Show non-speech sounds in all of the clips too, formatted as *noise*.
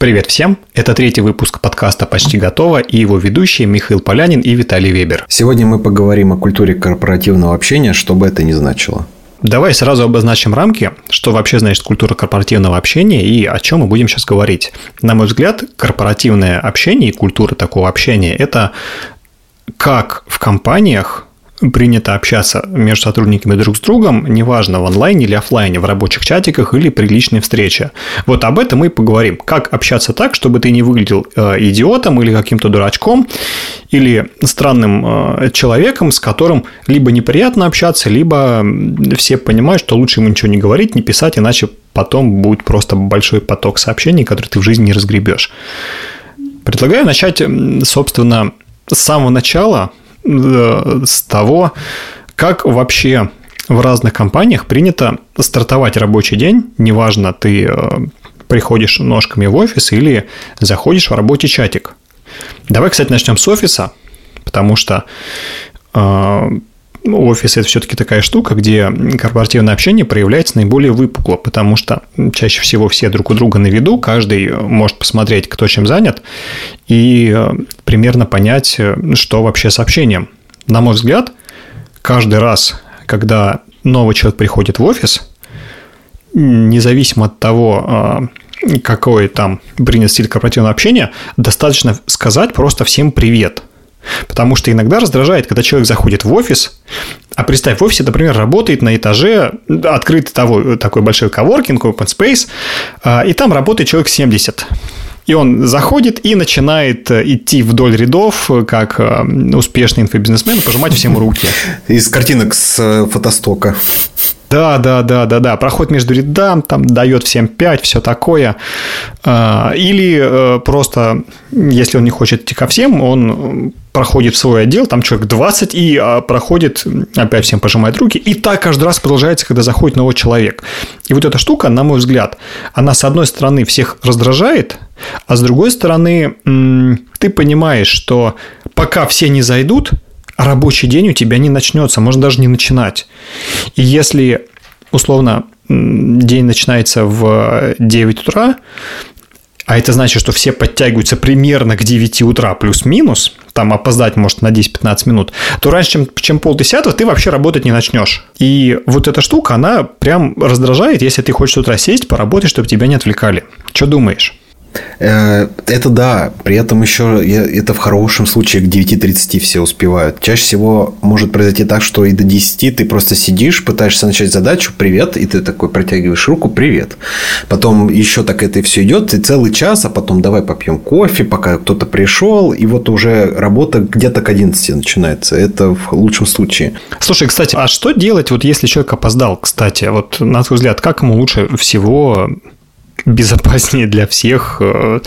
Привет всем! Это третий выпуск подкаста «Почти готово» и его ведущие Михаил Полянин и Виталий Вебер. Сегодня мы поговорим о культуре корпоративного общения, что бы это ни значило. Давай сразу обозначим рамки, что вообще значит культура корпоративного общения и о чем мы будем сейчас говорить. На мой взгляд, корпоративное общение и культура такого общения – это как в компаниях принято общаться между сотрудниками друг с другом, неважно в онлайне или офлайне, в рабочих чатиках или при личной встрече. Вот об этом мы и поговорим. Как общаться так, чтобы ты не выглядел э, идиотом или каким-то дурачком, или странным э, человеком, с которым либо неприятно общаться, либо все понимают, что лучше ему ничего не говорить, не писать, иначе потом будет просто большой поток сообщений, который ты в жизни не разгребешь. Предлагаю начать, собственно, с самого начала, с того, как вообще в разных компаниях принято стартовать рабочий день, неважно, ты э, приходишь ножками в офис или заходишь в рабочий чатик. Давай, кстати, начнем с офиса, потому что э, офис это все-таки такая штука, где корпоративное общение проявляется наиболее выпукло, потому что чаще всего все друг у друга на виду, каждый может посмотреть, кто чем занят, и э, примерно понять, э, что вообще с общением. На мой взгляд, каждый раз, когда новый человек приходит в офис, независимо от того, э, какой там принят стиль корпоративного общения, достаточно сказать просто всем привет – Потому что иногда раздражает, когда человек заходит в офис, а представь, в офисе, например, работает на этаже открытый того, такой большой коворкинг, open space, а, и там работает человек 70. И он заходит и начинает э, идти вдоль рядов, как э, успешный инфобизнесмен, пожимать всем руки. Из картинок с э, фотостока. Да, да, да, да, да. Проход между рядам, там дает всем 5, все такое. А, или э, просто, если он не хочет идти ко всем, он проходит в свой отдел, там человек 20, и а, проходит, опять всем пожимает руки. И так каждый раз продолжается, когда заходит новый человек. И вот эта штука, на мой взгляд, она, с одной стороны, всех раздражает, а с другой стороны, ты понимаешь, что пока все не зайдут, рабочий день у тебя не начнется, можно даже не начинать. И если, условно, день начинается в 9 утра, а это значит, что все подтягиваются примерно к 9 утра плюс-минус, там опоздать может на 10-15 минут, то раньше, чем, чем полдесятого, ты вообще работать не начнешь. И вот эта штука, она прям раздражает, если ты хочешь с утра сесть, поработать, чтобы тебя не отвлекали. Что думаешь? Э, это да, при этом еще это в хорошем случае к 9.30 все успевают. Чаще всего может произойти так, что и до 10 ты просто сидишь, пытаешься начать задачу, привет, и ты такой протягиваешь руку, привет. Потом еще так это и все идет, и целый час, а потом давай попьем кофе, пока кто-то пришел, и вот уже работа где-то к 11 начинается. Это в лучшем случае. Слушай, кстати, а что делать, вот если человек опоздал, кстати, вот на твой взгляд, как ему лучше всего безопаснее для всех э,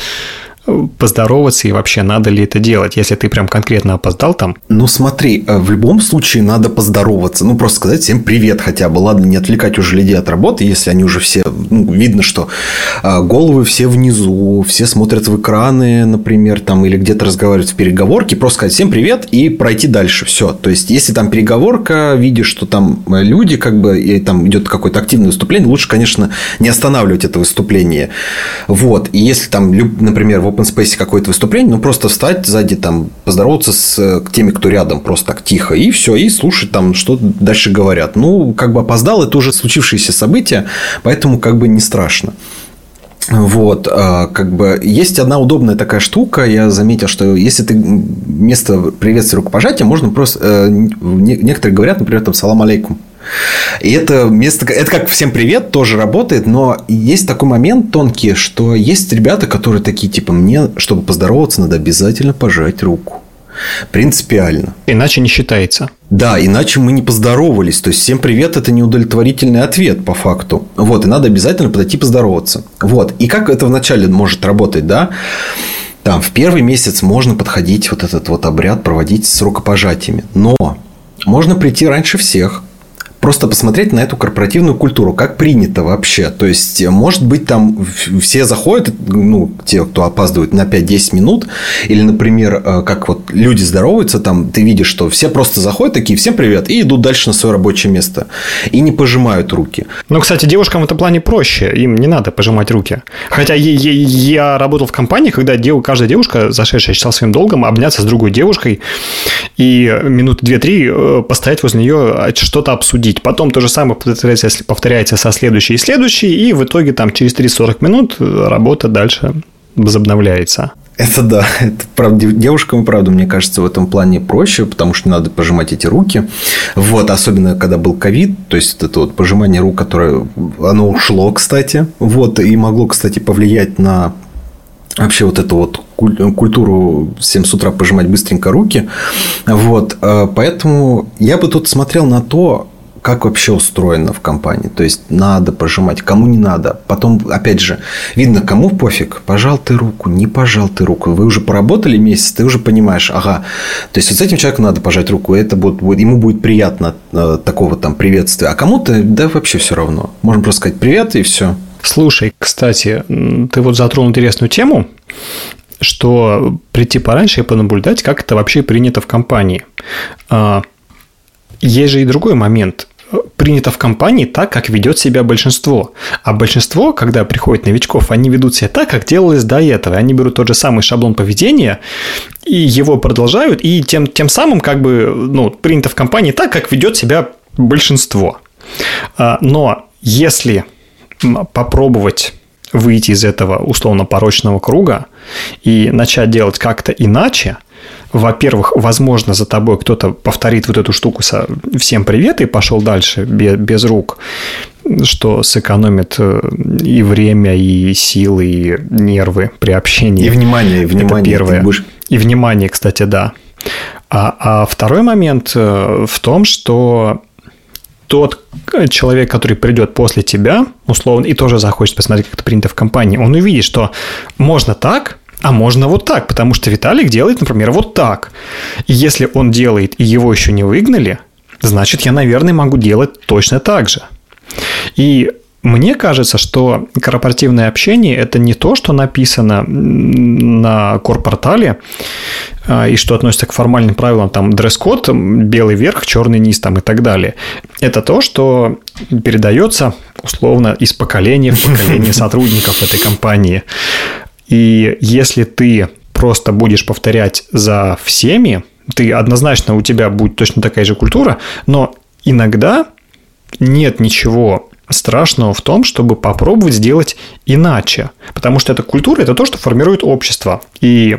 поздороваться и вообще надо ли это делать, если ты прям конкретно опоздал там? Ну смотри, э, в любом случае надо поздороваться. Ну просто сказать всем привет хотя бы. Ладно, не отвлекать уже людей от работы, если они уже все... Ну, видно, что э, головы все внизу, все смотрят в экраны, например, там, или где-то разговаривают в переговорке. Просто сказать всем привет и пройти дальше. Все. То есть, если там переговорка, видишь, что там люди, как бы, и там идет какое-то активное выступление, лучше, конечно, не останавливать это выступление. Вот. И если там, например, в open space какое-то выступление, ну, просто встать сзади, там, поздороваться с э, теми, кто рядом, просто так тихо, и все, и слушать там, что дальше говорят. Ну, как бы опоздал, это уже случившееся событие, поэтому как бы не страшно. Вот, а, как бы есть одна удобная такая штука. Я заметил, что если ты вместо приветствия рукопожатия, можно просто э, некоторые говорят, например, там салам алейкум. И это место, это как всем привет, тоже работает, но есть такой момент тонкий, что есть ребята, которые такие, типа, мне, чтобы поздороваться, надо обязательно пожать руку. Принципиально. Иначе не считается. Да, иначе мы не поздоровались. То есть, всем привет – это неудовлетворительный ответ по факту. Вот, и надо обязательно подойти поздороваться. Вот. И как это вначале может работать, да? Там, в первый месяц можно подходить, вот этот вот обряд проводить с рукопожатиями. Но можно прийти раньше всех, просто посмотреть на эту корпоративную культуру, как принято вообще. То есть, может быть, там все заходят, ну, те, кто опаздывает на 5-10 минут, или, например, э, как вот люди здороваются, там ты видишь, что все просто заходят такие, всем привет, и идут дальше на свое рабочее место. И не пожимают руки. Ну, кстати, девушкам в этом плане проще, им не надо пожимать руки. Хотя я, я, я работал в компании, когда дев, каждая девушка, зашедшая, считал своим долгом обняться с другой девушкой и минуты две-три э, постоять возле нее, а, что-то обсудить. Потом то же самое повторяется, повторяется со следующей и следующей, и в итоге там через 30-40 минут работа дальше возобновляется. Это да, *laughs* это правда, девушкам, правда, мне кажется, в этом плане проще, потому что не надо пожимать эти руки. Вот, особенно когда был ковид, то есть это вот пожимание рук, которое, оно ушло, кстати, вот, и могло, кстати, повлиять на вообще вот эту вот культуру всем с утра пожимать быстренько руки. Вот, э, поэтому я бы тут смотрел на то, как вообще устроено в компании. То есть, надо пожимать, кому не надо. Потом, опять же, видно, кому пофиг. Пожал ты руку, не пожал ты руку. Вы уже поработали месяц, ты уже понимаешь, ага. То есть, вот с этим человеком надо пожать руку. Это будет, ему будет приятно э, такого там приветствия. А кому-то, да, вообще все равно. Можно просто сказать привет и все. Слушай, кстати, ты вот затронул интересную тему, что прийти пораньше и понаблюдать, как это вообще принято в компании. А, есть же и другой момент принято в компании так, как ведет себя большинство. А большинство, когда приходят новичков, они ведут себя так, как делалось до этого. Они берут тот же самый шаблон поведения и его продолжают, и тем, тем самым как бы ну, принято в компании так, как ведет себя большинство. А, но если попробовать выйти из этого условно порочного круга и начать делать как-то иначе, во-первых, возможно, за тобой кто-то повторит вот эту штуку со «всем привет» и пошел дальше без, без рук, что сэкономит э, и время, и силы, и нервы при общении. И внимание, и внимание. Это первое. Будешь... И внимание, кстати, да. А, а второй момент э, в том, что тот человек, который придет после тебя, условно, и тоже захочет посмотреть, как это принято в компании, он увидит, что можно так, а можно вот так, потому что Виталик делает, например, вот так. И если он делает, и его еще не выгнали, значит, я, наверное, могу делать точно так же. И мне кажется, что корпоративное общение – это не то, что написано на корпортале а, и что относится к формальным правилам, там, дресс-код, белый верх, черный низ там, и так далее. Это то, что передается, условно, из поколения в поколение *laughs* сотрудников этой компании. И если ты просто будешь повторять за всеми, ты однозначно у тебя будет точно такая же культура, но иногда нет ничего страшного в том, чтобы попробовать сделать иначе. Потому что эта культура – это то, что формирует общество. И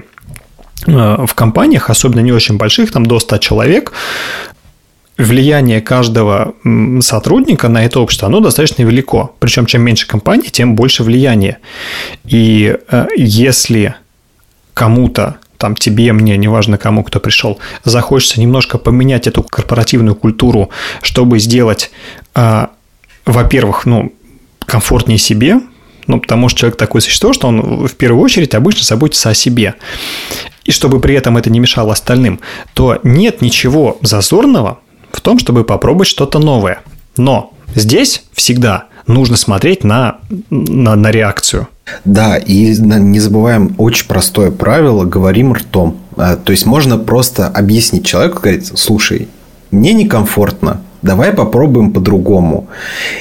э, в компаниях, особенно не очень больших, там до 100 человек, влияние каждого сотрудника на это общество, оно достаточно велико. Причем, чем меньше компаний, тем больше влияния. И э, если кому-то там тебе, мне, неважно кому, кто пришел, захочется немножко поменять эту корпоративную культуру, чтобы сделать э, во-первых, ну, комфортнее себе, ну, потому что человек такое существо, что он в первую очередь обычно заботится о себе. И чтобы при этом это не мешало остальным, то нет ничего зазорного в том, чтобы попробовать что-то новое. Но здесь всегда нужно смотреть на, на, на реакцию. Да, и не забываем очень простое правило, говорим ртом. А, то есть можно просто объяснить человеку, говорить, слушай, мне некомфортно, давай попробуем по-другому.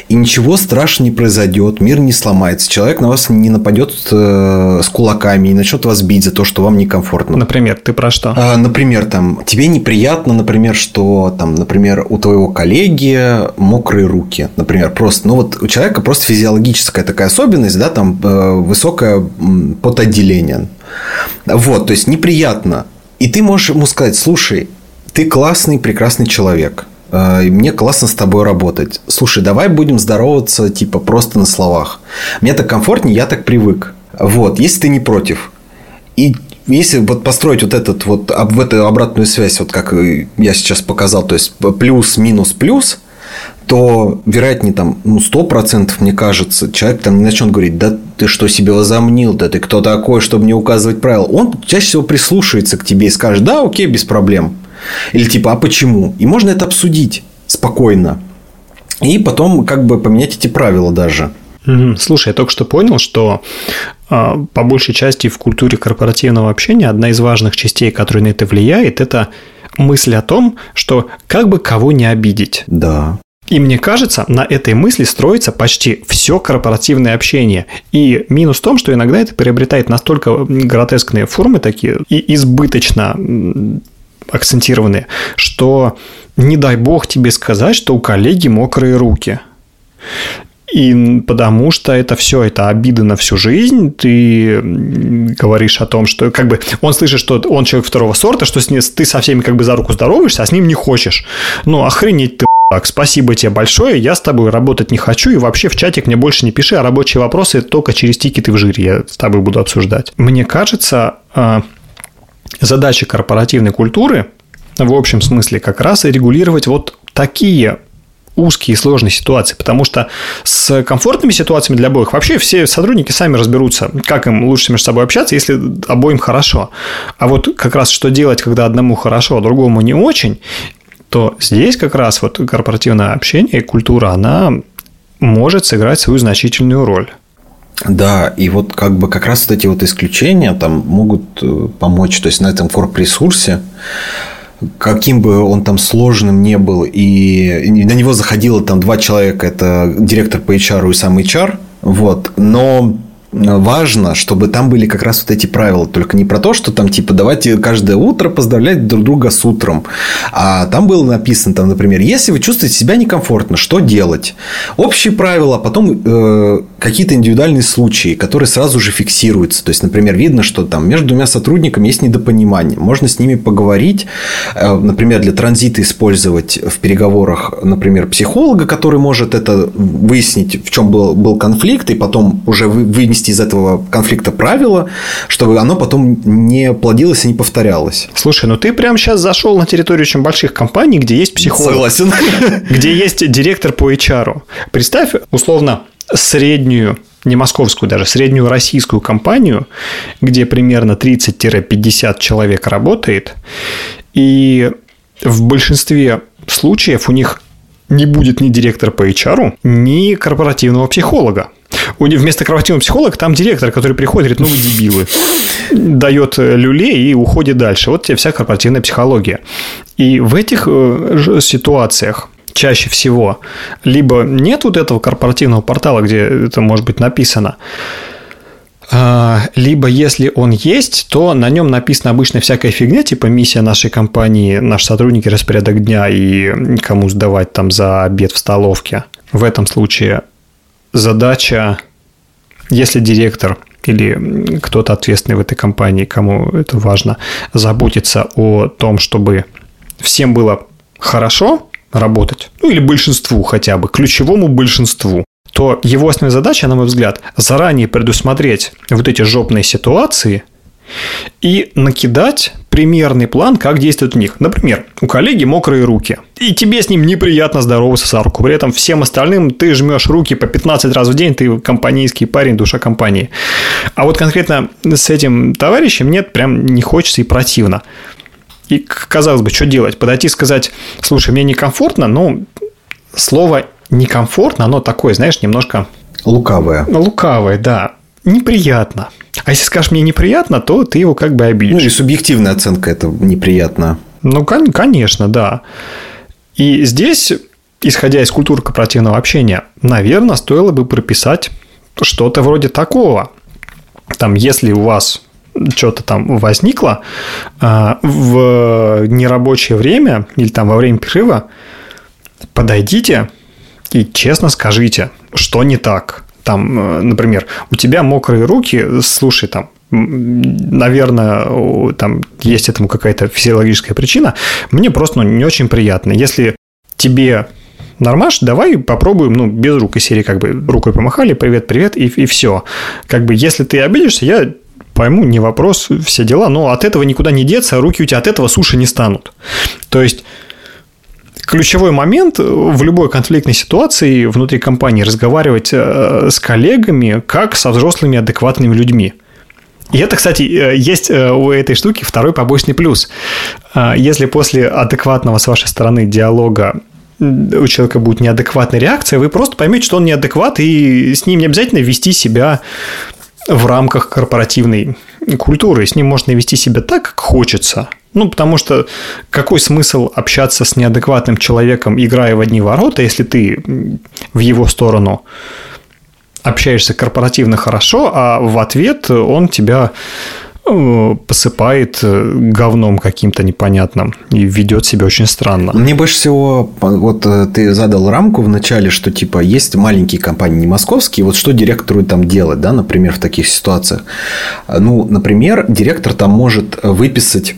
И ничего страшного не произойдет, мир не сломается, человек на вас не нападет э, с кулаками и начнет вас бить за то, что вам некомфортно. Например, ты про что? А, например, там, тебе неприятно, например, что там, например, у твоего коллеги мокрые руки. Например, просто, ну вот у человека просто физиологическая такая особенность, да, там э, высокое потоотделение. Вот, то есть неприятно. И ты можешь ему сказать, слушай, ты классный, прекрасный человек мне классно с тобой работать. Слушай, давай будем здороваться, типа, просто на словах. Мне так комфортнее, я так привык. Вот, если ты не против. И если вот построить вот этот вот в эту обратную связь, вот как я сейчас показал, то есть плюс, минус, плюс, то вероятнее там, ну, сто процентов, мне кажется, человек там не начнет говорить, да ты что себе возомнил, да ты кто такой, чтобы мне указывать правила. Он чаще всего прислушается к тебе и скажет, да, окей, без проблем. Или типа, а почему? И можно это обсудить спокойно. и потом как бы поменять эти правила даже. Слушай, я только что понял, что а, по большей части в культуре корпоративного общения одна из важных частей, которая на это влияет, это мысль о том, что как бы кого не обидеть. Да. И мне кажется, на этой мысли строится почти все корпоративное общение. И минус в том, что иногда это приобретает настолько гротескные формы такие и избыточно акцентированные, что не дай бог тебе сказать, что у коллеги мокрые руки. И потому что это все, это обида на всю жизнь. Ты говоришь о том, что как бы он слышит, что он человек второго сорта, что с ним, ты со всеми как бы за руку здороваешься, а с ним не хочешь. Ну, охренеть ты, так, спасибо тебе большое, я с тобой работать не хочу, и вообще в чатик мне больше не пиши, а рабочие вопросы только через тикеты в жире я с тобой буду обсуждать. Мне кажется, а, задача корпоративной культуры в общем смысле как раз регулировать вот такие узкие и сложные ситуации, потому что с комфортными ситуациями для обоих вообще все сотрудники сами разберутся, как им лучше между собой общаться, если обоим хорошо. А вот как раз что делать, когда одному хорошо, а другому не очень, то здесь как раз вот корпоративное общение и культура, она может сыграть свою значительную роль. Да, и вот как бы как раз вот эти вот исключения там могут э, помочь, то есть на этом корп-ресурсе каким бы он там сложным не был, и на него заходило там два человека, это директор по HR и сам HR, вот, но важно, чтобы там были как раз вот эти правила. Только не про то, что там типа давайте каждое утро поздравлять друг друга с утром. А там было написано, там, например, если вы чувствуете себя некомфортно, что делать? Общие правила, а потом э, какие-то индивидуальные случаи, которые сразу же фиксируются. То есть, например, видно, что там между двумя сотрудниками есть недопонимание. Можно с ними поговорить. Э, например, для транзита использовать в переговорах, например, психолога, который может это выяснить, в чем был, был конфликт, и потом уже вынести вывести из этого конфликта правила, чтобы оно потом не плодилось и не повторялось. Слушай, ну ты прямо сейчас зашел на территорию очень больших компаний, где есть психолог. Согласен. *laughs* Где есть директор по HR. Представь, условно, среднюю не московскую даже, среднюю российскую компанию, где примерно 30-50 человек работает, и в большинстве случаев у них не будет ни директора по HR, ни корпоративного психолога. У вместо корпоративного психолога там директор, который приходит говорит, ну вы дебилы. Дает э, люлей и уходит дальше. Вот тебе вся корпоративная психология. И в этих э, ситуациях чаще всего либо нет вот этого корпоративного портала, где это может быть написано, а, либо если он есть, то на нем написана обычно всякая фигня, типа миссия нашей компании, наши сотрудники, распорядок дня и кому сдавать там за обед в столовке. В этом случае задача, если директор или кто-то ответственный в этой компании, кому это важно, заботиться о том, чтобы всем было хорошо работать, ну или большинству хотя бы, ключевому большинству, то его основная задача, на мой взгляд, заранее предусмотреть вот эти жопные ситуации и накидать примерный план, как действует в них. Например, у коллеги мокрые руки, и тебе с ним неприятно здороваться за руку. При этом всем остальным ты жмешь руки по 15 раз в день, ты компанейский парень, душа компании. А вот конкретно с этим товарищем нет, прям не хочется и противно. И казалось бы, что делать? Подойти и сказать, слушай, мне некомфортно, но слово некомфортно, оно такое, знаешь, немножко... Лукавое. Лукавое, да. Неприятно. А если скажешь мне неприятно, то ты его как бы обидишь. Ну, или субъективная оценка это неприятно. Ну, конечно, да. И здесь, исходя из культуры корпоративного общения, наверное, стоило бы прописать что-то вроде такого. Там, если у вас что-то там возникло а, в нерабочее время или там во время перерыва, подойдите и честно скажите, что не так. Там, э, например, у тебя мокрые руки, слушай, там, наверное, там есть этому какая-то физиологическая причина. Мне просто ну, не очень приятно. Если тебе нормаш, давай попробуем, ну, без рук из серии, как бы рукой помахали, привет, привет, и, и все. Как бы, если ты обидишься, я пойму, не вопрос, все дела, но от этого никуда не деться, руки у тебя от этого суши не станут. То есть, ключевой момент в любой конфликтной ситуации внутри компании разговаривать э, с коллегами как со взрослыми адекватными людьми. И это, кстати, э, есть э, у этой штуки второй побочный плюс. Если после адекватного с вашей стороны диалога у человека будет неадекватная реакция, вы просто поймете, что он неадекват, и с ним не обязательно вести себя в рамках корпоративной культуры. С ним можно вести себя так, как хочется. Ну, потому что какой смысл общаться с неадекватным человеком, играя в одни ворота, если ты в его сторону общаешься корпоративно хорошо, а в ответ он тебя посыпает э, говном каким-то непонятным и ведет себя очень странно. Мне больше всего, вот э, ты задал рамку в начале, что типа есть маленькие компании, не московские, вот что директору там делать, да, например, в таких ситуациях. Ну, например, директор там может выписать,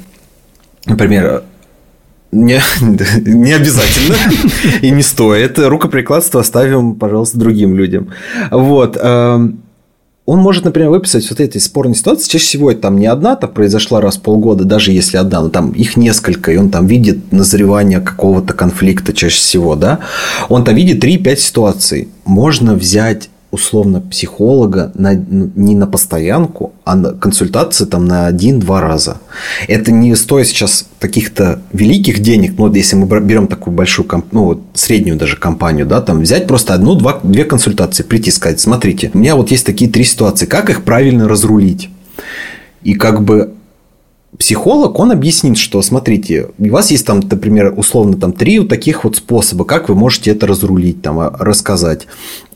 например, не, *laughs* не обязательно и не стоит. Рукоприкладство оставим, пожалуйста, другим людям. Вот. Он может, например, выписать вот эти спорные ситуации. Чаще всего это там не одна, там произошла раз в полгода, даже если одна, но там их несколько, и он там видит назревание какого-то конфликта чаще всего, да. Он там видит 3-5 ситуаций. Можно взять условно психолога на, не на постоянку, а на консультации там на один-два раза. Это не стоит сейчас каких-то великих денег, но вот если мы берем такую большую, ну вот среднюю даже компанию, да, там взять просто одну, два, две консультации, прийти и сказать, смотрите, у меня вот есть такие три ситуации, как их правильно разрулить? И как бы психолог, он объяснит, что, смотрите, у вас есть там, например, условно там три вот таких вот способа, как вы можете это разрулить, там, а, рассказать.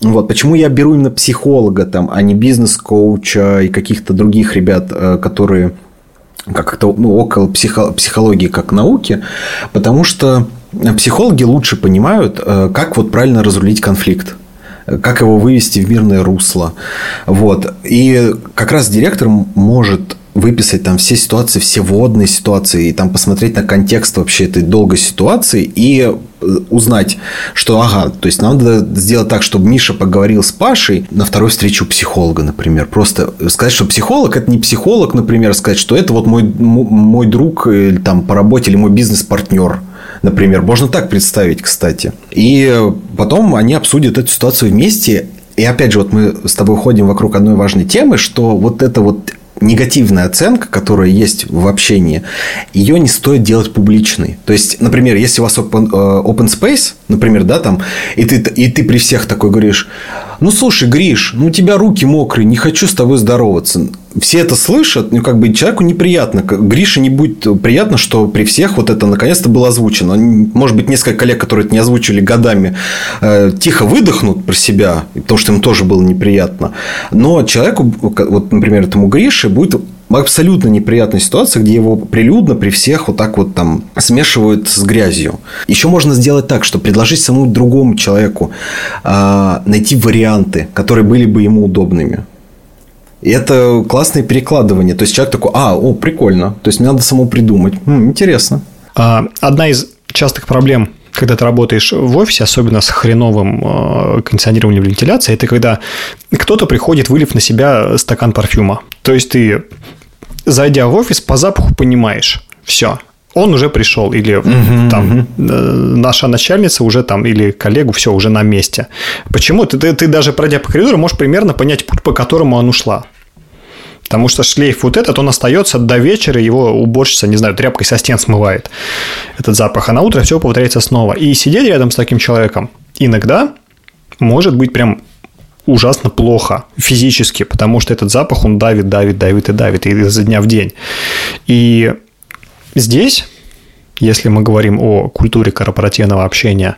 Вот, почему я беру именно психолога, там, а не бизнес-коуча и каких-то других ребят, э, которые как-то ну, около психо- психологии как науки, потому что психологи лучше понимают, э, как вот правильно разрулить конфликт как его вывести в мирное русло. Вот. И как раз директор может выписать там все ситуации, все водные ситуации, и там посмотреть на контекст вообще этой долгой ситуации и э, узнать, что ага, то есть надо сделать так, чтобы Миша поговорил с Пашей на второй встрече у психолога, например. Просто сказать, что психолог это не психолог, например, сказать, что это вот мой, мой друг или там по работе или мой бизнес-партнер например. Можно так представить, кстати. И потом они обсудят эту ситуацию вместе. И опять же, вот мы с тобой ходим вокруг одной важной темы, что вот это вот негативная оценка, которая есть в общении, ее не стоит делать публичной. То есть, например, если у вас open, э, open space, например, да, там, и ты, и ты при всех такой говоришь, ну, слушай, Гриш, ну, у тебя руки мокрые, не хочу с тобой здороваться. Все это слышат, ну, как бы человеку неприятно. Грише не будет приятно, что при всех вот это наконец-то было озвучено. Может быть, несколько коллег, которые это не озвучили годами, э, тихо выдохнут про себя, потому что им тоже было неприятно. Но человеку, вот, например, этому Грише будет абсолютно неприятная ситуация, где его прилюдно при всех вот так вот там смешивают с грязью. Еще можно сделать так, что предложить самому другому человеку э, найти варианты, которые были бы ему удобными. И это классное перекладывание. То есть человек такой, а, о, прикольно. То есть мне надо самому придумать. М, интересно. А, одна из частых проблем когда ты работаешь в офисе, особенно с хреновым э, кондиционированием вентиляции, это когда кто-то приходит, вылив на себя стакан парфюма. То есть ты зайдя в офис, по запаху понимаешь, все, он уже пришел, или угу, там угу. наша начальница уже там, или коллегу, все, уже на месте. Почему? Ты, ты, ты даже пройдя по коридору, можешь примерно понять путь, по которому он ушла. Потому что шлейф вот этот, он остается до вечера, его уборщица, не знаю, тряпкой со стен смывает этот запах, а на утро все повторяется снова. И сидеть рядом с таким человеком иногда может быть прям ужасно плохо физически, потому что этот запах, он давит, давит, давит и давит, изо дня в день. И здесь, если мы говорим о культуре корпоративного общения,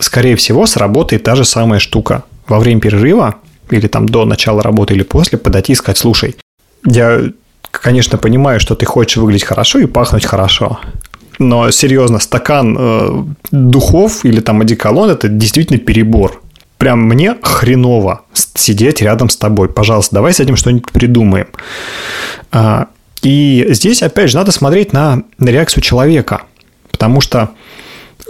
скорее всего, сработает та же самая штука. Во время перерыва или там до начала работы или после подойти и сказать, слушай, я, конечно, понимаю, что ты хочешь выглядеть хорошо и пахнуть хорошо, но серьезно, стакан э, духов или там одеколон – это действительно перебор прям мне хреново сидеть рядом с тобой. Пожалуйста, давай с этим что-нибудь придумаем. А, и здесь, опять же, надо смотреть на, на реакцию человека. Потому что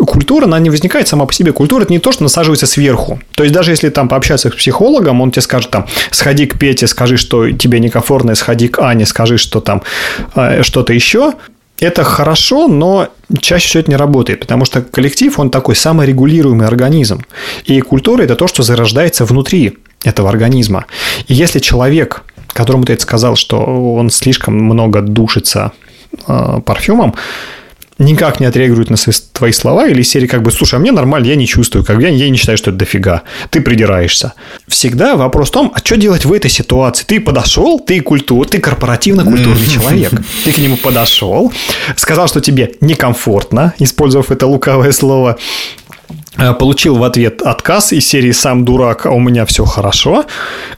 культура, она не возникает сама по себе. Культура – это не то, что насаживается сверху. То есть, даже если там пообщаться с психологом, он тебе скажет там, сходи к Пете, скажи, что тебе некомфортно, сходи к Ане, скажи, что там э, что-то еще – это хорошо, но чаще всего это не работает, потому что коллектив, он такой саморегулируемый организм. И культура – это то, что зарождается внутри этого организма. И если человек, которому ты это сказал, что он слишком много душится э, парфюмом, никак не отреагирует на свои, твои слова, или серии как бы, слушай, а мне нормально, я не чувствую, как я, я не считаю, что это дофига, ты придираешься. Всегда вопрос в том, а что делать в этой ситуации? Ты подошел, ты культур, ты корпоративно-культурный человек, ты к нему подошел, сказал, что тебе некомфортно, использовав это лукавое слово, получил в ответ отказ из серии «Сам дурак, а у меня все хорошо».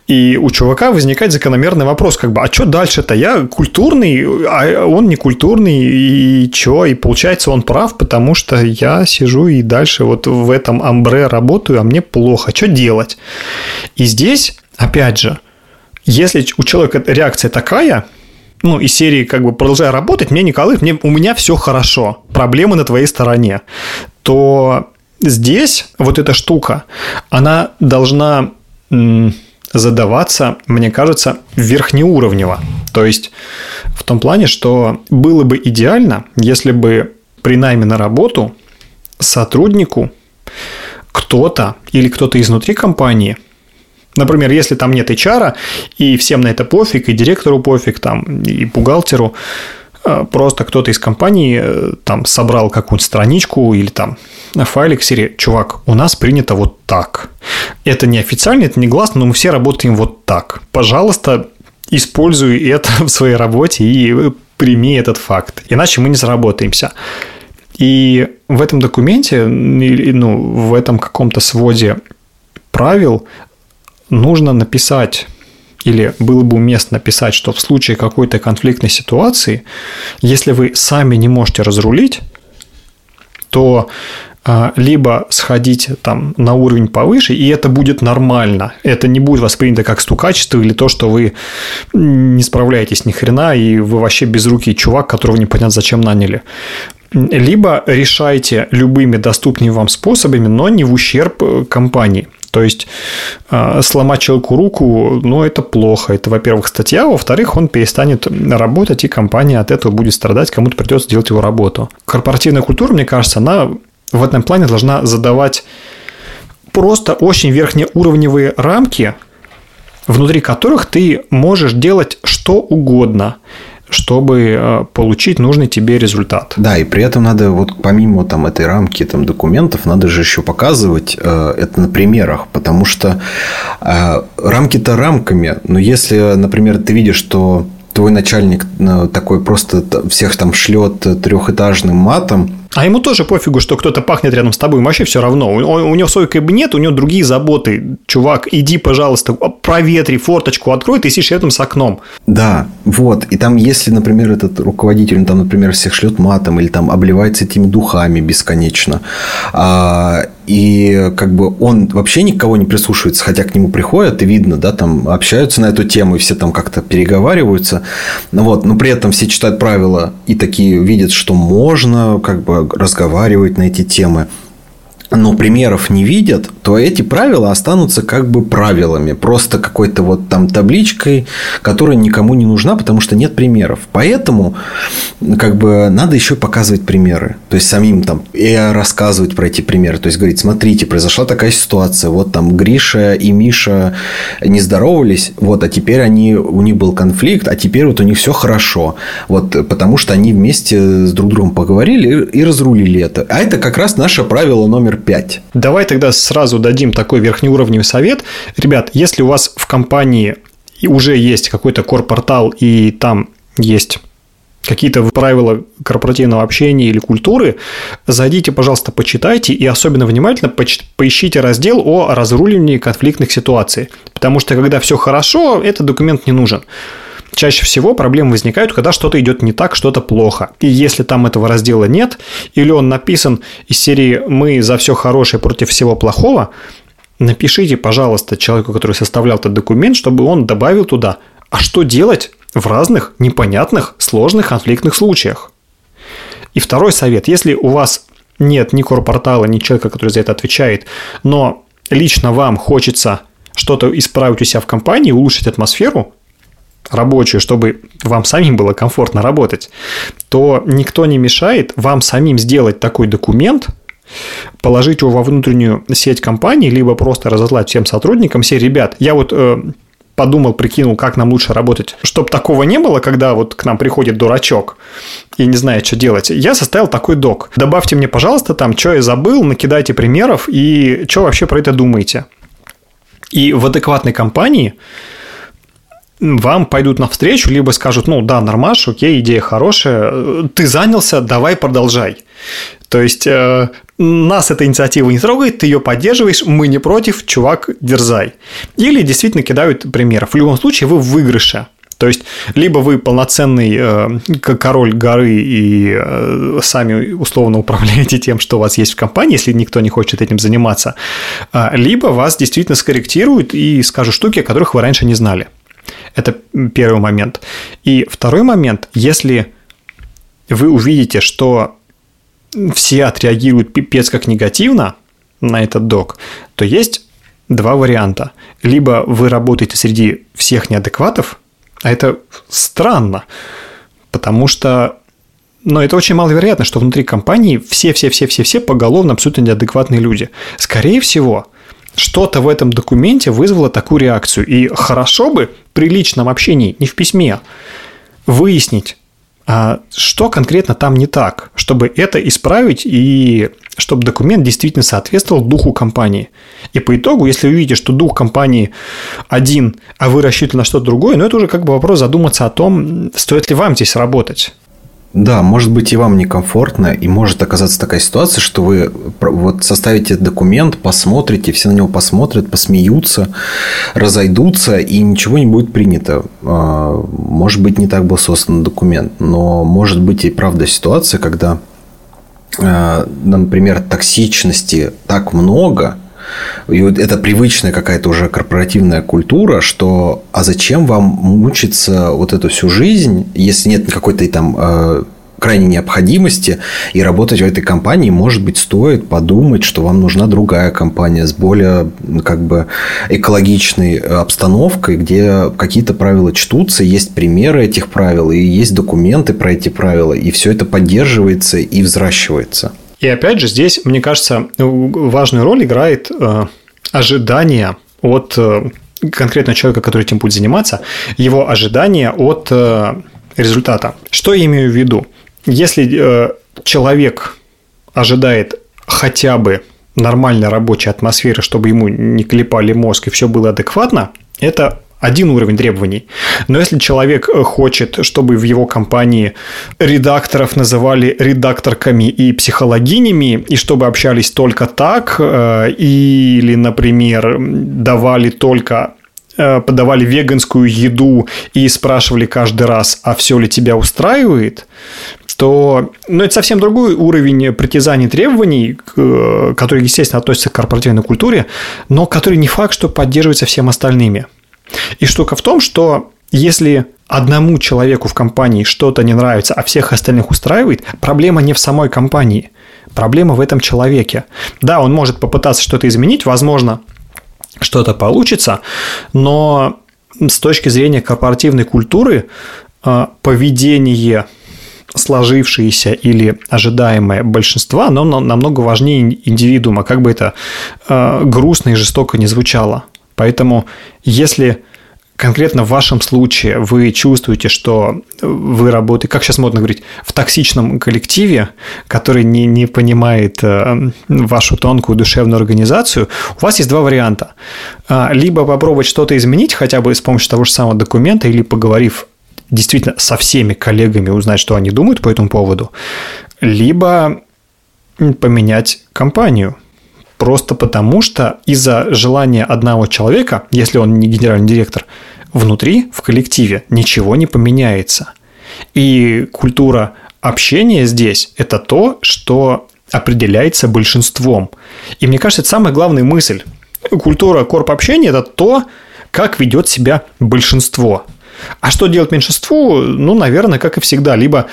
И у чувака возникает закономерный вопрос, как бы, а что дальше-то? Я культурный, а он не культурный, и что? И получается, он прав, потому что я сижу и дальше вот в этом амбре работаю, а мне плохо. Что делать? И здесь, опять же, если у человека реакция такая, ну, из серии, как бы, продолжая работать, мне, Николай, мне, у меня все хорошо, проблемы на твоей стороне, то здесь вот эта штука, она должна задаваться, мне кажется, верхнеуровнево. То есть в том плане, что было бы идеально, если бы при найме на работу сотруднику кто-то или кто-то изнутри компании Например, если там нет HR, и всем на это пофиг, и директору пофиг, там, и бухгалтеру, просто кто-то из компании э, там собрал какую-нибудь страничку или там файлик серии «Чувак, у нас принято вот так». Это не официально, это не гласно, но мы все работаем вот так. Пожалуйста, используй это *laughs* в своей работе и прими этот факт. Иначе мы не заработаемся. И в этом документе, ну, в этом каком-то своде правил нужно написать или было бы уместно написать, что в случае какой-то конфликтной ситуации, если вы сами не можете разрулить, то а, либо сходить там на уровень повыше, и это будет нормально. Это не будет воспринято как стукачество или то, что вы не справляетесь ни хрена, и вы вообще безрукий чувак, которого непонятно зачем наняли. Либо решайте любыми доступными вам способами, но не в ущерб э, компании. То есть а, сломать человеку руку, ну, это плохо. Это, во-первых, статья, во-вторых, он перестанет работать, и компания от этого будет страдать, кому-то придется делать его работу. Корпоративная культура, мне кажется, она в этом плане должна задавать просто очень верхнеуровневые рамки, внутри которых ты можешь делать что угодно чтобы э, получить нужный тебе результат. Да, и при этом надо вот помимо там этой рамки там документов надо же еще показывать э, это на примерах, потому что э, рамки-то рамками, но если, например, ты видишь, что твой начальник э, такой просто всех там шлет трехэтажным матом, а ему тоже пофигу, что кто-то пахнет рядом с тобой, ему вообще все равно. У, у него свой кабинет, у него другие заботы. Чувак, иди, пожалуйста, проветри, форточку открой, ты сидишь рядом с окном. Да, вот. И там, если, например, этот руководитель, там, например, всех шлет матом или там обливается этими духами бесконечно, а, и как бы он вообще никого не прислушивается, хотя к нему приходят, и видно, да, там общаются на эту тему, и все там как-то переговариваются. Ну, вот, но при этом все читают правила и такие видят, что можно как бы разговаривать на эти темы но примеров не видят, то эти правила останутся как бы правилами, просто какой-то вот там табличкой, которая никому не нужна, потому что нет примеров. Поэтому как бы надо еще показывать примеры, то есть самим там и рассказывать про эти примеры, то есть говорить, смотрите, произошла такая ситуация, вот там Гриша и Миша не здоровались, вот, а теперь они у них был конфликт, а теперь вот у них все хорошо, вот, потому что они вместе с друг другом поговорили и разрулили это. А это как раз наше правило номер 5. Давай тогда сразу дадим такой верхнеуровневый совет. Ребят, если у вас в компании уже есть какой-то кор-портал и там есть какие-то правила корпоративного общения или культуры, зайдите, пожалуйста, почитайте и особенно внимательно поищите раздел о разруливании конфликтных ситуаций. Потому что когда все хорошо, этот документ не нужен. Чаще всего проблемы возникают, когда что-то идет не так, что-то плохо. И если там этого раздела нет, или он написан из серии «Мы за все хорошее против всего плохого», напишите, пожалуйста, человеку, который составлял этот документ, чтобы он добавил туда «А что делать в разных непонятных, сложных конфликтных случаях?» И второй совет. Если у вас нет ни корпортала, ни человека, который за это отвечает, но лично вам хочется что-то исправить у себя в компании, улучшить атмосферу, рабочую, чтобы вам самим было комфортно работать, то никто не мешает вам самим сделать такой документ, положить его во внутреннюю сеть компании, либо просто разослать всем сотрудникам все, ребят, я вот э, подумал, прикинул, как нам лучше работать. Чтобы такого не было, когда вот к нам приходит дурачок и не знает, что делать, я составил такой док. Добавьте мне, пожалуйста, там, что я забыл, накидайте примеров и что вообще про это думаете. И в адекватной компании вам пойдут навстречу, либо скажут, ну да, нормаш, окей, идея хорошая, ты занялся, давай продолжай. То есть э, нас эта инициатива не трогает, ты ее поддерживаешь, мы не против, чувак, дерзай. Или действительно кидают примеров. В любом случае вы в выигрыше. То есть, либо вы полноценный э, король горы и э, сами условно управляете тем, что у вас есть в компании, если никто не хочет этим заниматься, э, либо вас действительно скорректируют и скажут штуки, о которых вы раньше не знали. Это первый момент. И второй момент, если вы увидите, что все отреагируют пипец как негативно на этот док, то есть два варианта. Либо вы работаете среди всех неадекватов, а это странно, потому что но это очень маловероятно, что внутри компании все-все-все-все-все поголовно абсолютно неадекватные люди. Скорее всего, что-то в этом документе вызвало такую реакцию. И хорошо бы при личном общении, не в письме, выяснить, а что конкретно там не так, чтобы это исправить и чтобы документ действительно соответствовал духу компании. И по итогу, если вы видите, что дух компании один, а вы рассчитываете на что-то другое, ну это уже как бы вопрос задуматься о том, стоит ли вам здесь работать. Да, может быть и вам некомфортно, и может оказаться такая ситуация, что вы вот составите документ, посмотрите, все на него посмотрят, посмеются, разойдутся, и ничего не будет принято. А, может быть, не так был создан документ, но может быть и правда ситуация, когда, а, например, токсичности так много – и вот это привычная какая-то уже корпоративная культура, что а зачем вам мучиться вот эту всю жизнь, если нет какой-то там э, крайней необходимости, и работать в этой компании, может быть, стоит подумать, что вам нужна другая компания с более как бы экологичной обстановкой, где какие-то правила чтутся, есть примеры этих правил, и есть документы про эти правила, и все это поддерживается и взращивается. И опять же, здесь, мне кажется, важную роль играет э, ожидание от э, конкретно человека, который этим будет заниматься, его ожидание от э, результата. Что я имею в виду? Если человек ожидает хотя бы нормальной рабочей атмосферы, чтобы ему не клепали мозг и все было адекватно, это один уровень требований. Но если человек э, хочет, чтобы в его компании редакторов называли редакторками и психологинями, и чтобы общались только так, э, или, например, давали только э, подавали веганскую еду и спрашивали каждый раз, а все ли тебя устраивает, то ну, это совсем другой уровень притязаний требований, который, естественно, относится к корпоративной культуре, но который не факт, что поддерживается всем остальными. И штука в том, что если одному человеку в компании что-то не нравится, а всех остальных устраивает, проблема не в самой компании. Проблема в этом человеке. Да, он может попытаться что-то изменить, возможно, что-то получится, но с точки зрения корпоративной культуры а, поведение сложившееся или ожидаемое большинства, оно намного важнее индивидуума, как бы это а, грустно и жестоко не звучало. Поэтому, если конкретно в вашем случае вы чувствуете, что вы работаете, как сейчас модно говорить, в токсичном коллективе, который не, не понимает э, вашу тонкую душевную организацию, у вас есть два варианта. А, либо попробовать что-то изменить, хотя бы с помощью того же самого документа, или поговорив действительно со всеми коллегами, узнать, что они думают по этому поводу, либо поменять компанию – просто потому, что из-за желания одного человека, если он не генеральный директор, внутри, в коллективе, ничего не поменяется. И культура общения здесь – это то, что определяется большинством. И мне кажется, это самая главная мысль. Культура корп общения – это то, как ведет себя большинство. А что делать меньшинству? Ну, наверное, как и всегда. Либо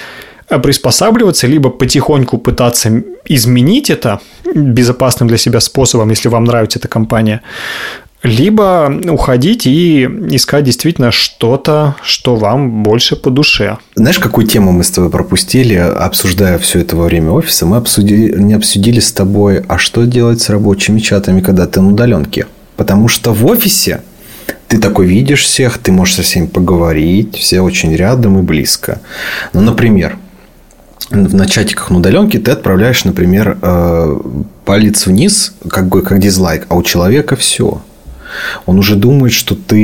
приспосабливаться, либо потихоньку пытаться изменить это безопасным для себя способом, если вам нравится эта компания, либо уходить и искать действительно что-то, что вам больше по душе. Знаешь, какую тему мы с тобой пропустили, обсуждая все это во время офиса? Мы обсудили, не обсудили с тобой, а что делать с рабочими чатами, когда ты на удаленке? Потому что в офисе Ты такой видишь всех, ты можешь со всеми поговорить, все очень рядом и близко. Ну, например, на чатиках на удаленке ты отправляешь, например, э, палец вниз, как как дизлайк, а у человека все. Он уже думает, что ты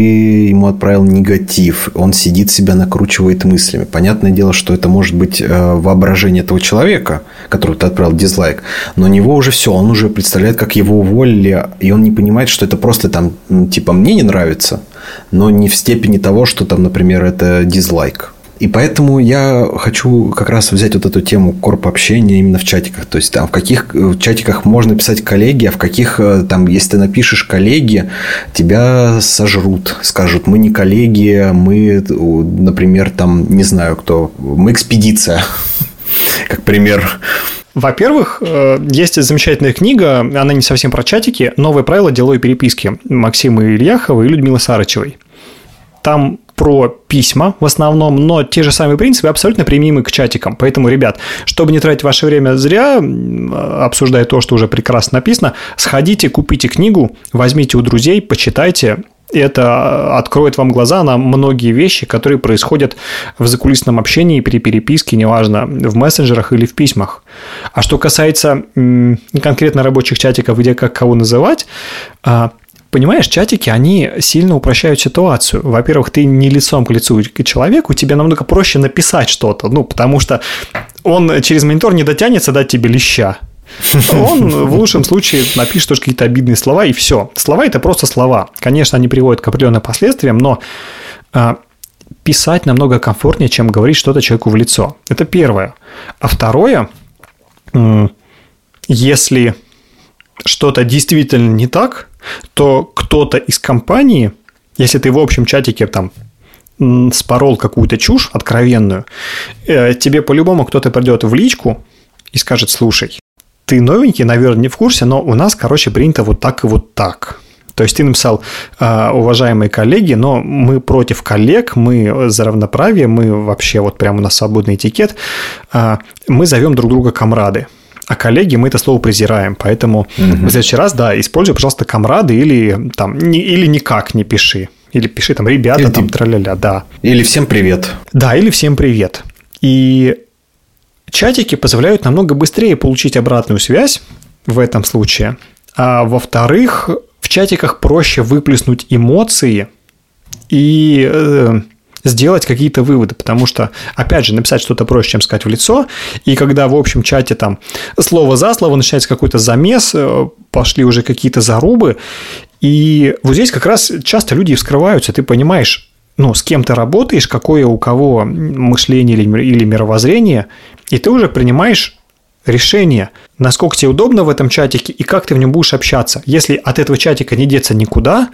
ему отправил негатив. Он сидит себя накручивает мыслями. Понятное дело, что это может быть э, воображение этого человека, которому ты отправил дизлайк. Но у него уже все. Он уже представляет, как его уволили. И он не понимает, что это просто там, типа, мне не нравится. Но не в степени того, что там, например, это дизлайк. И поэтому я хочу как раз взять вот эту тему корп общения именно в чатиках. То есть, там, в каких э, чатиках можно писать коллеги, а в каких, э, там, если ты напишешь коллеги, тебя сожрут. Скажут, мы не коллеги, мы, например, там, не знаю кто, мы экспедиция. *laughs* Как пример. Во-первых, э, есть замечательная книга, она не совсем про чатики, «Новые правила деловой переписки» Максима Ильяхова и Людмилы Сарычевой. Там про письма в основном, но те же самые принципы абсолютно применимы к чатикам. Поэтому, ребят, чтобы не тратить ваше время зря, обсуждая то, что уже прекрасно написано, сходите, купите книгу, возьмите у друзей, почитайте, это откроет вам глаза на многие вещи, которые происходят в закулисном общении при переписке, неважно, в мессенджерах или в письмах. А что касается конкретно рабочих чатиков, где как кого называть, а, Понимаешь, чатики, они сильно упрощают ситуацию. Во-первых, ты не лицом к лицу к человеку, тебе намного проще написать что-то, ну, потому что он через монитор не дотянется дать тебе леща. Он в лучшем случае напишет тоже какие-то обидные слова, и все. Слова – это просто слова. Конечно, они приводят к определенным последствиям, но а, писать намного комфортнее, чем говорить что-то человеку в лицо. Это первое. А второе, если что-то действительно не так, то кто-то из компании, если ты в общем чатике там спорол какую-то чушь откровенную, э, тебе по-любому кто-то придет в личку и скажет, слушай, ты новенький, наверное, не в курсе, но у нас, короче, принято вот так и вот так. То есть ты написал, «А, уважаемые коллеги, но мы против коллег, мы за равноправие, мы вообще вот прямо на свободный этикет, а, мы зовем друг друга комрады. А коллеги, мы это слово презираем, поэтому угу. в следующий раз, да, используй, пожалуйста, комрады или там, не, или никак не пиши. Или пиши там, ребята, или там, траля-ля, да. Или всем привет. Да, или всем привет. И чатики позволяют намного быстрее получить обратную связь в этом случае. А во-вторых, в чатиках проще выплеснуть эмоции и э, сделать какие-то выводы, потому что, опять же, написать что-то проще, чем сказать в лицо, и когда в общем чате там слово за слово начинается какой-то замес, э, пошли уже какие-то зарубы, и вот здесь как раз часто люди вскрываются, ты понимаешь, ну, с кем ты работаешь, какое у кого мышление или, или мировоззрение, и ты уже принимаешь решение, насколько тебе удобно в этом чатике и как ты в нем будешь общаться. Если от этого чатика не деться никуда,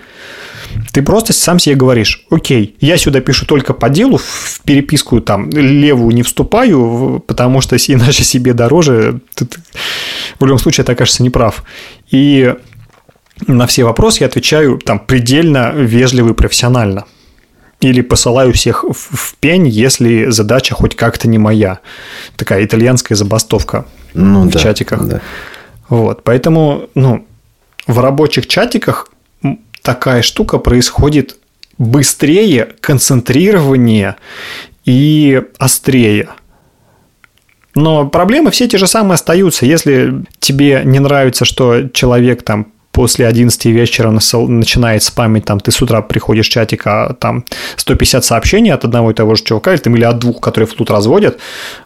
ты просто сам себе говоришь, окей, я сюда пишу только по делу, в переписку там левую не вступаю, потому что иначе *laughs* себе дороже. Тут, в любом случае, ты окажешься неправ. И на все вопросы я отвечаю там предельно вежливо и профессионально. Или посылаю всех в пень, если задача хоть как-то не моя. Такая итальянская забастовка ну, в да, чатиках. Да. Вот, поэтому, ну, в рабочих чатиках такая штука происходит быстрее, концентрированнее и острее. Но проблемы все те же самые остаются. Если тебе не нравится, что человек там после 11 вечера начинает спамить, там, ты с утра приходишь в чатик, а там 150 сообщений от одного и того же чувака, или, там, или от двух, которые флут разводят,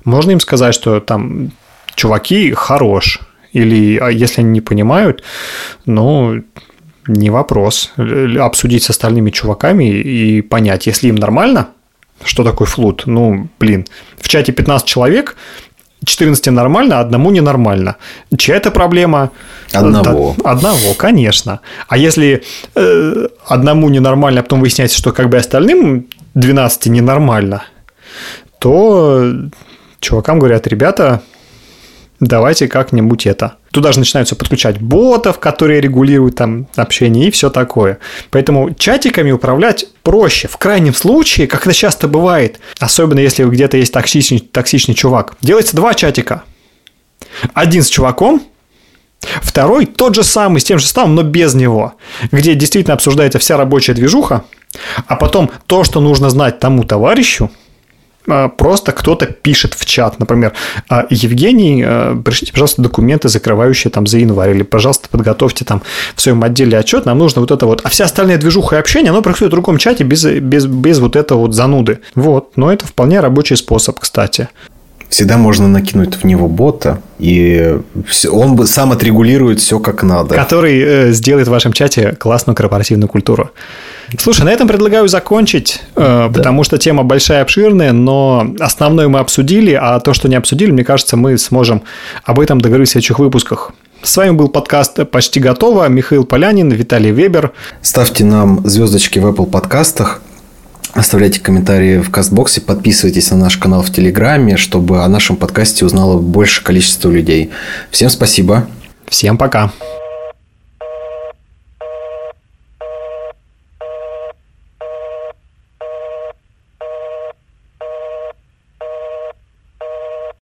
можно им сказать, что там чуваки хорош, или а если они не понимают, ну, не вопрос. Обсудить с остальными чуваками и понять, если им нормально, что такое флут? Ну, блин, в чате 15 человек, 14 нормально, одному ненормально. Чья это проблема? Одного. Одного, конечно. А если э, одному ненормально, а потом выясняется, что как бы остальным 12 ненормально, то чувакам говорят, ребята, давайте как-нибудь это. Туда же начинаются подключать ботов, которые регулируют там общение и все такое. Поэтому чатиками управлять проще. В крайнем случае, как это часто бывает, особенно если где-то есть токсичный, токсичный чувак, делается два чатика. Один с чуваком, Второй тот же самый, с тем же составом, но без него, где действительно обсуждается вся рабочая движуха, а потом то, что нужно знать тому товарищу, просто кто-то пишет в чат, например, «А, Евгений, а, пришлите, пожалуйста, документы, закрывающие там за январь, или, пожалуйста, подготовьте там в своем отделе отчет, нам нужно вот это вот. А вся остальная движуха и общение, оно происходит в другом чате без, без, без вот этого вот зануды. Вот, но это вполне рабочий способ, кстати. Всегда можно накинуть в него бота, и он бы сам отрегулирует все как надо. Который э, сделает в вашем чате классную корпоративную культуру. Слушай, на этом предлагаю закончить, э, да. потому что тема большая, обширная, но основное мы обсудили, а то, что не обсудили, мне кажется, мы сможем об этом договорить в следующих выпусках. С вами был подкаст «Почти готово». Михаил Полянин, Виталий Вебер. Ставьте нам звездочки в Apple подкастах. Оставляйте комментарии в кастбоксе, подписывайтесь на наш канал в Телеграме, чтобы о нашем подкасте узнало больше количество людей. Всем спасибо. Всем пока.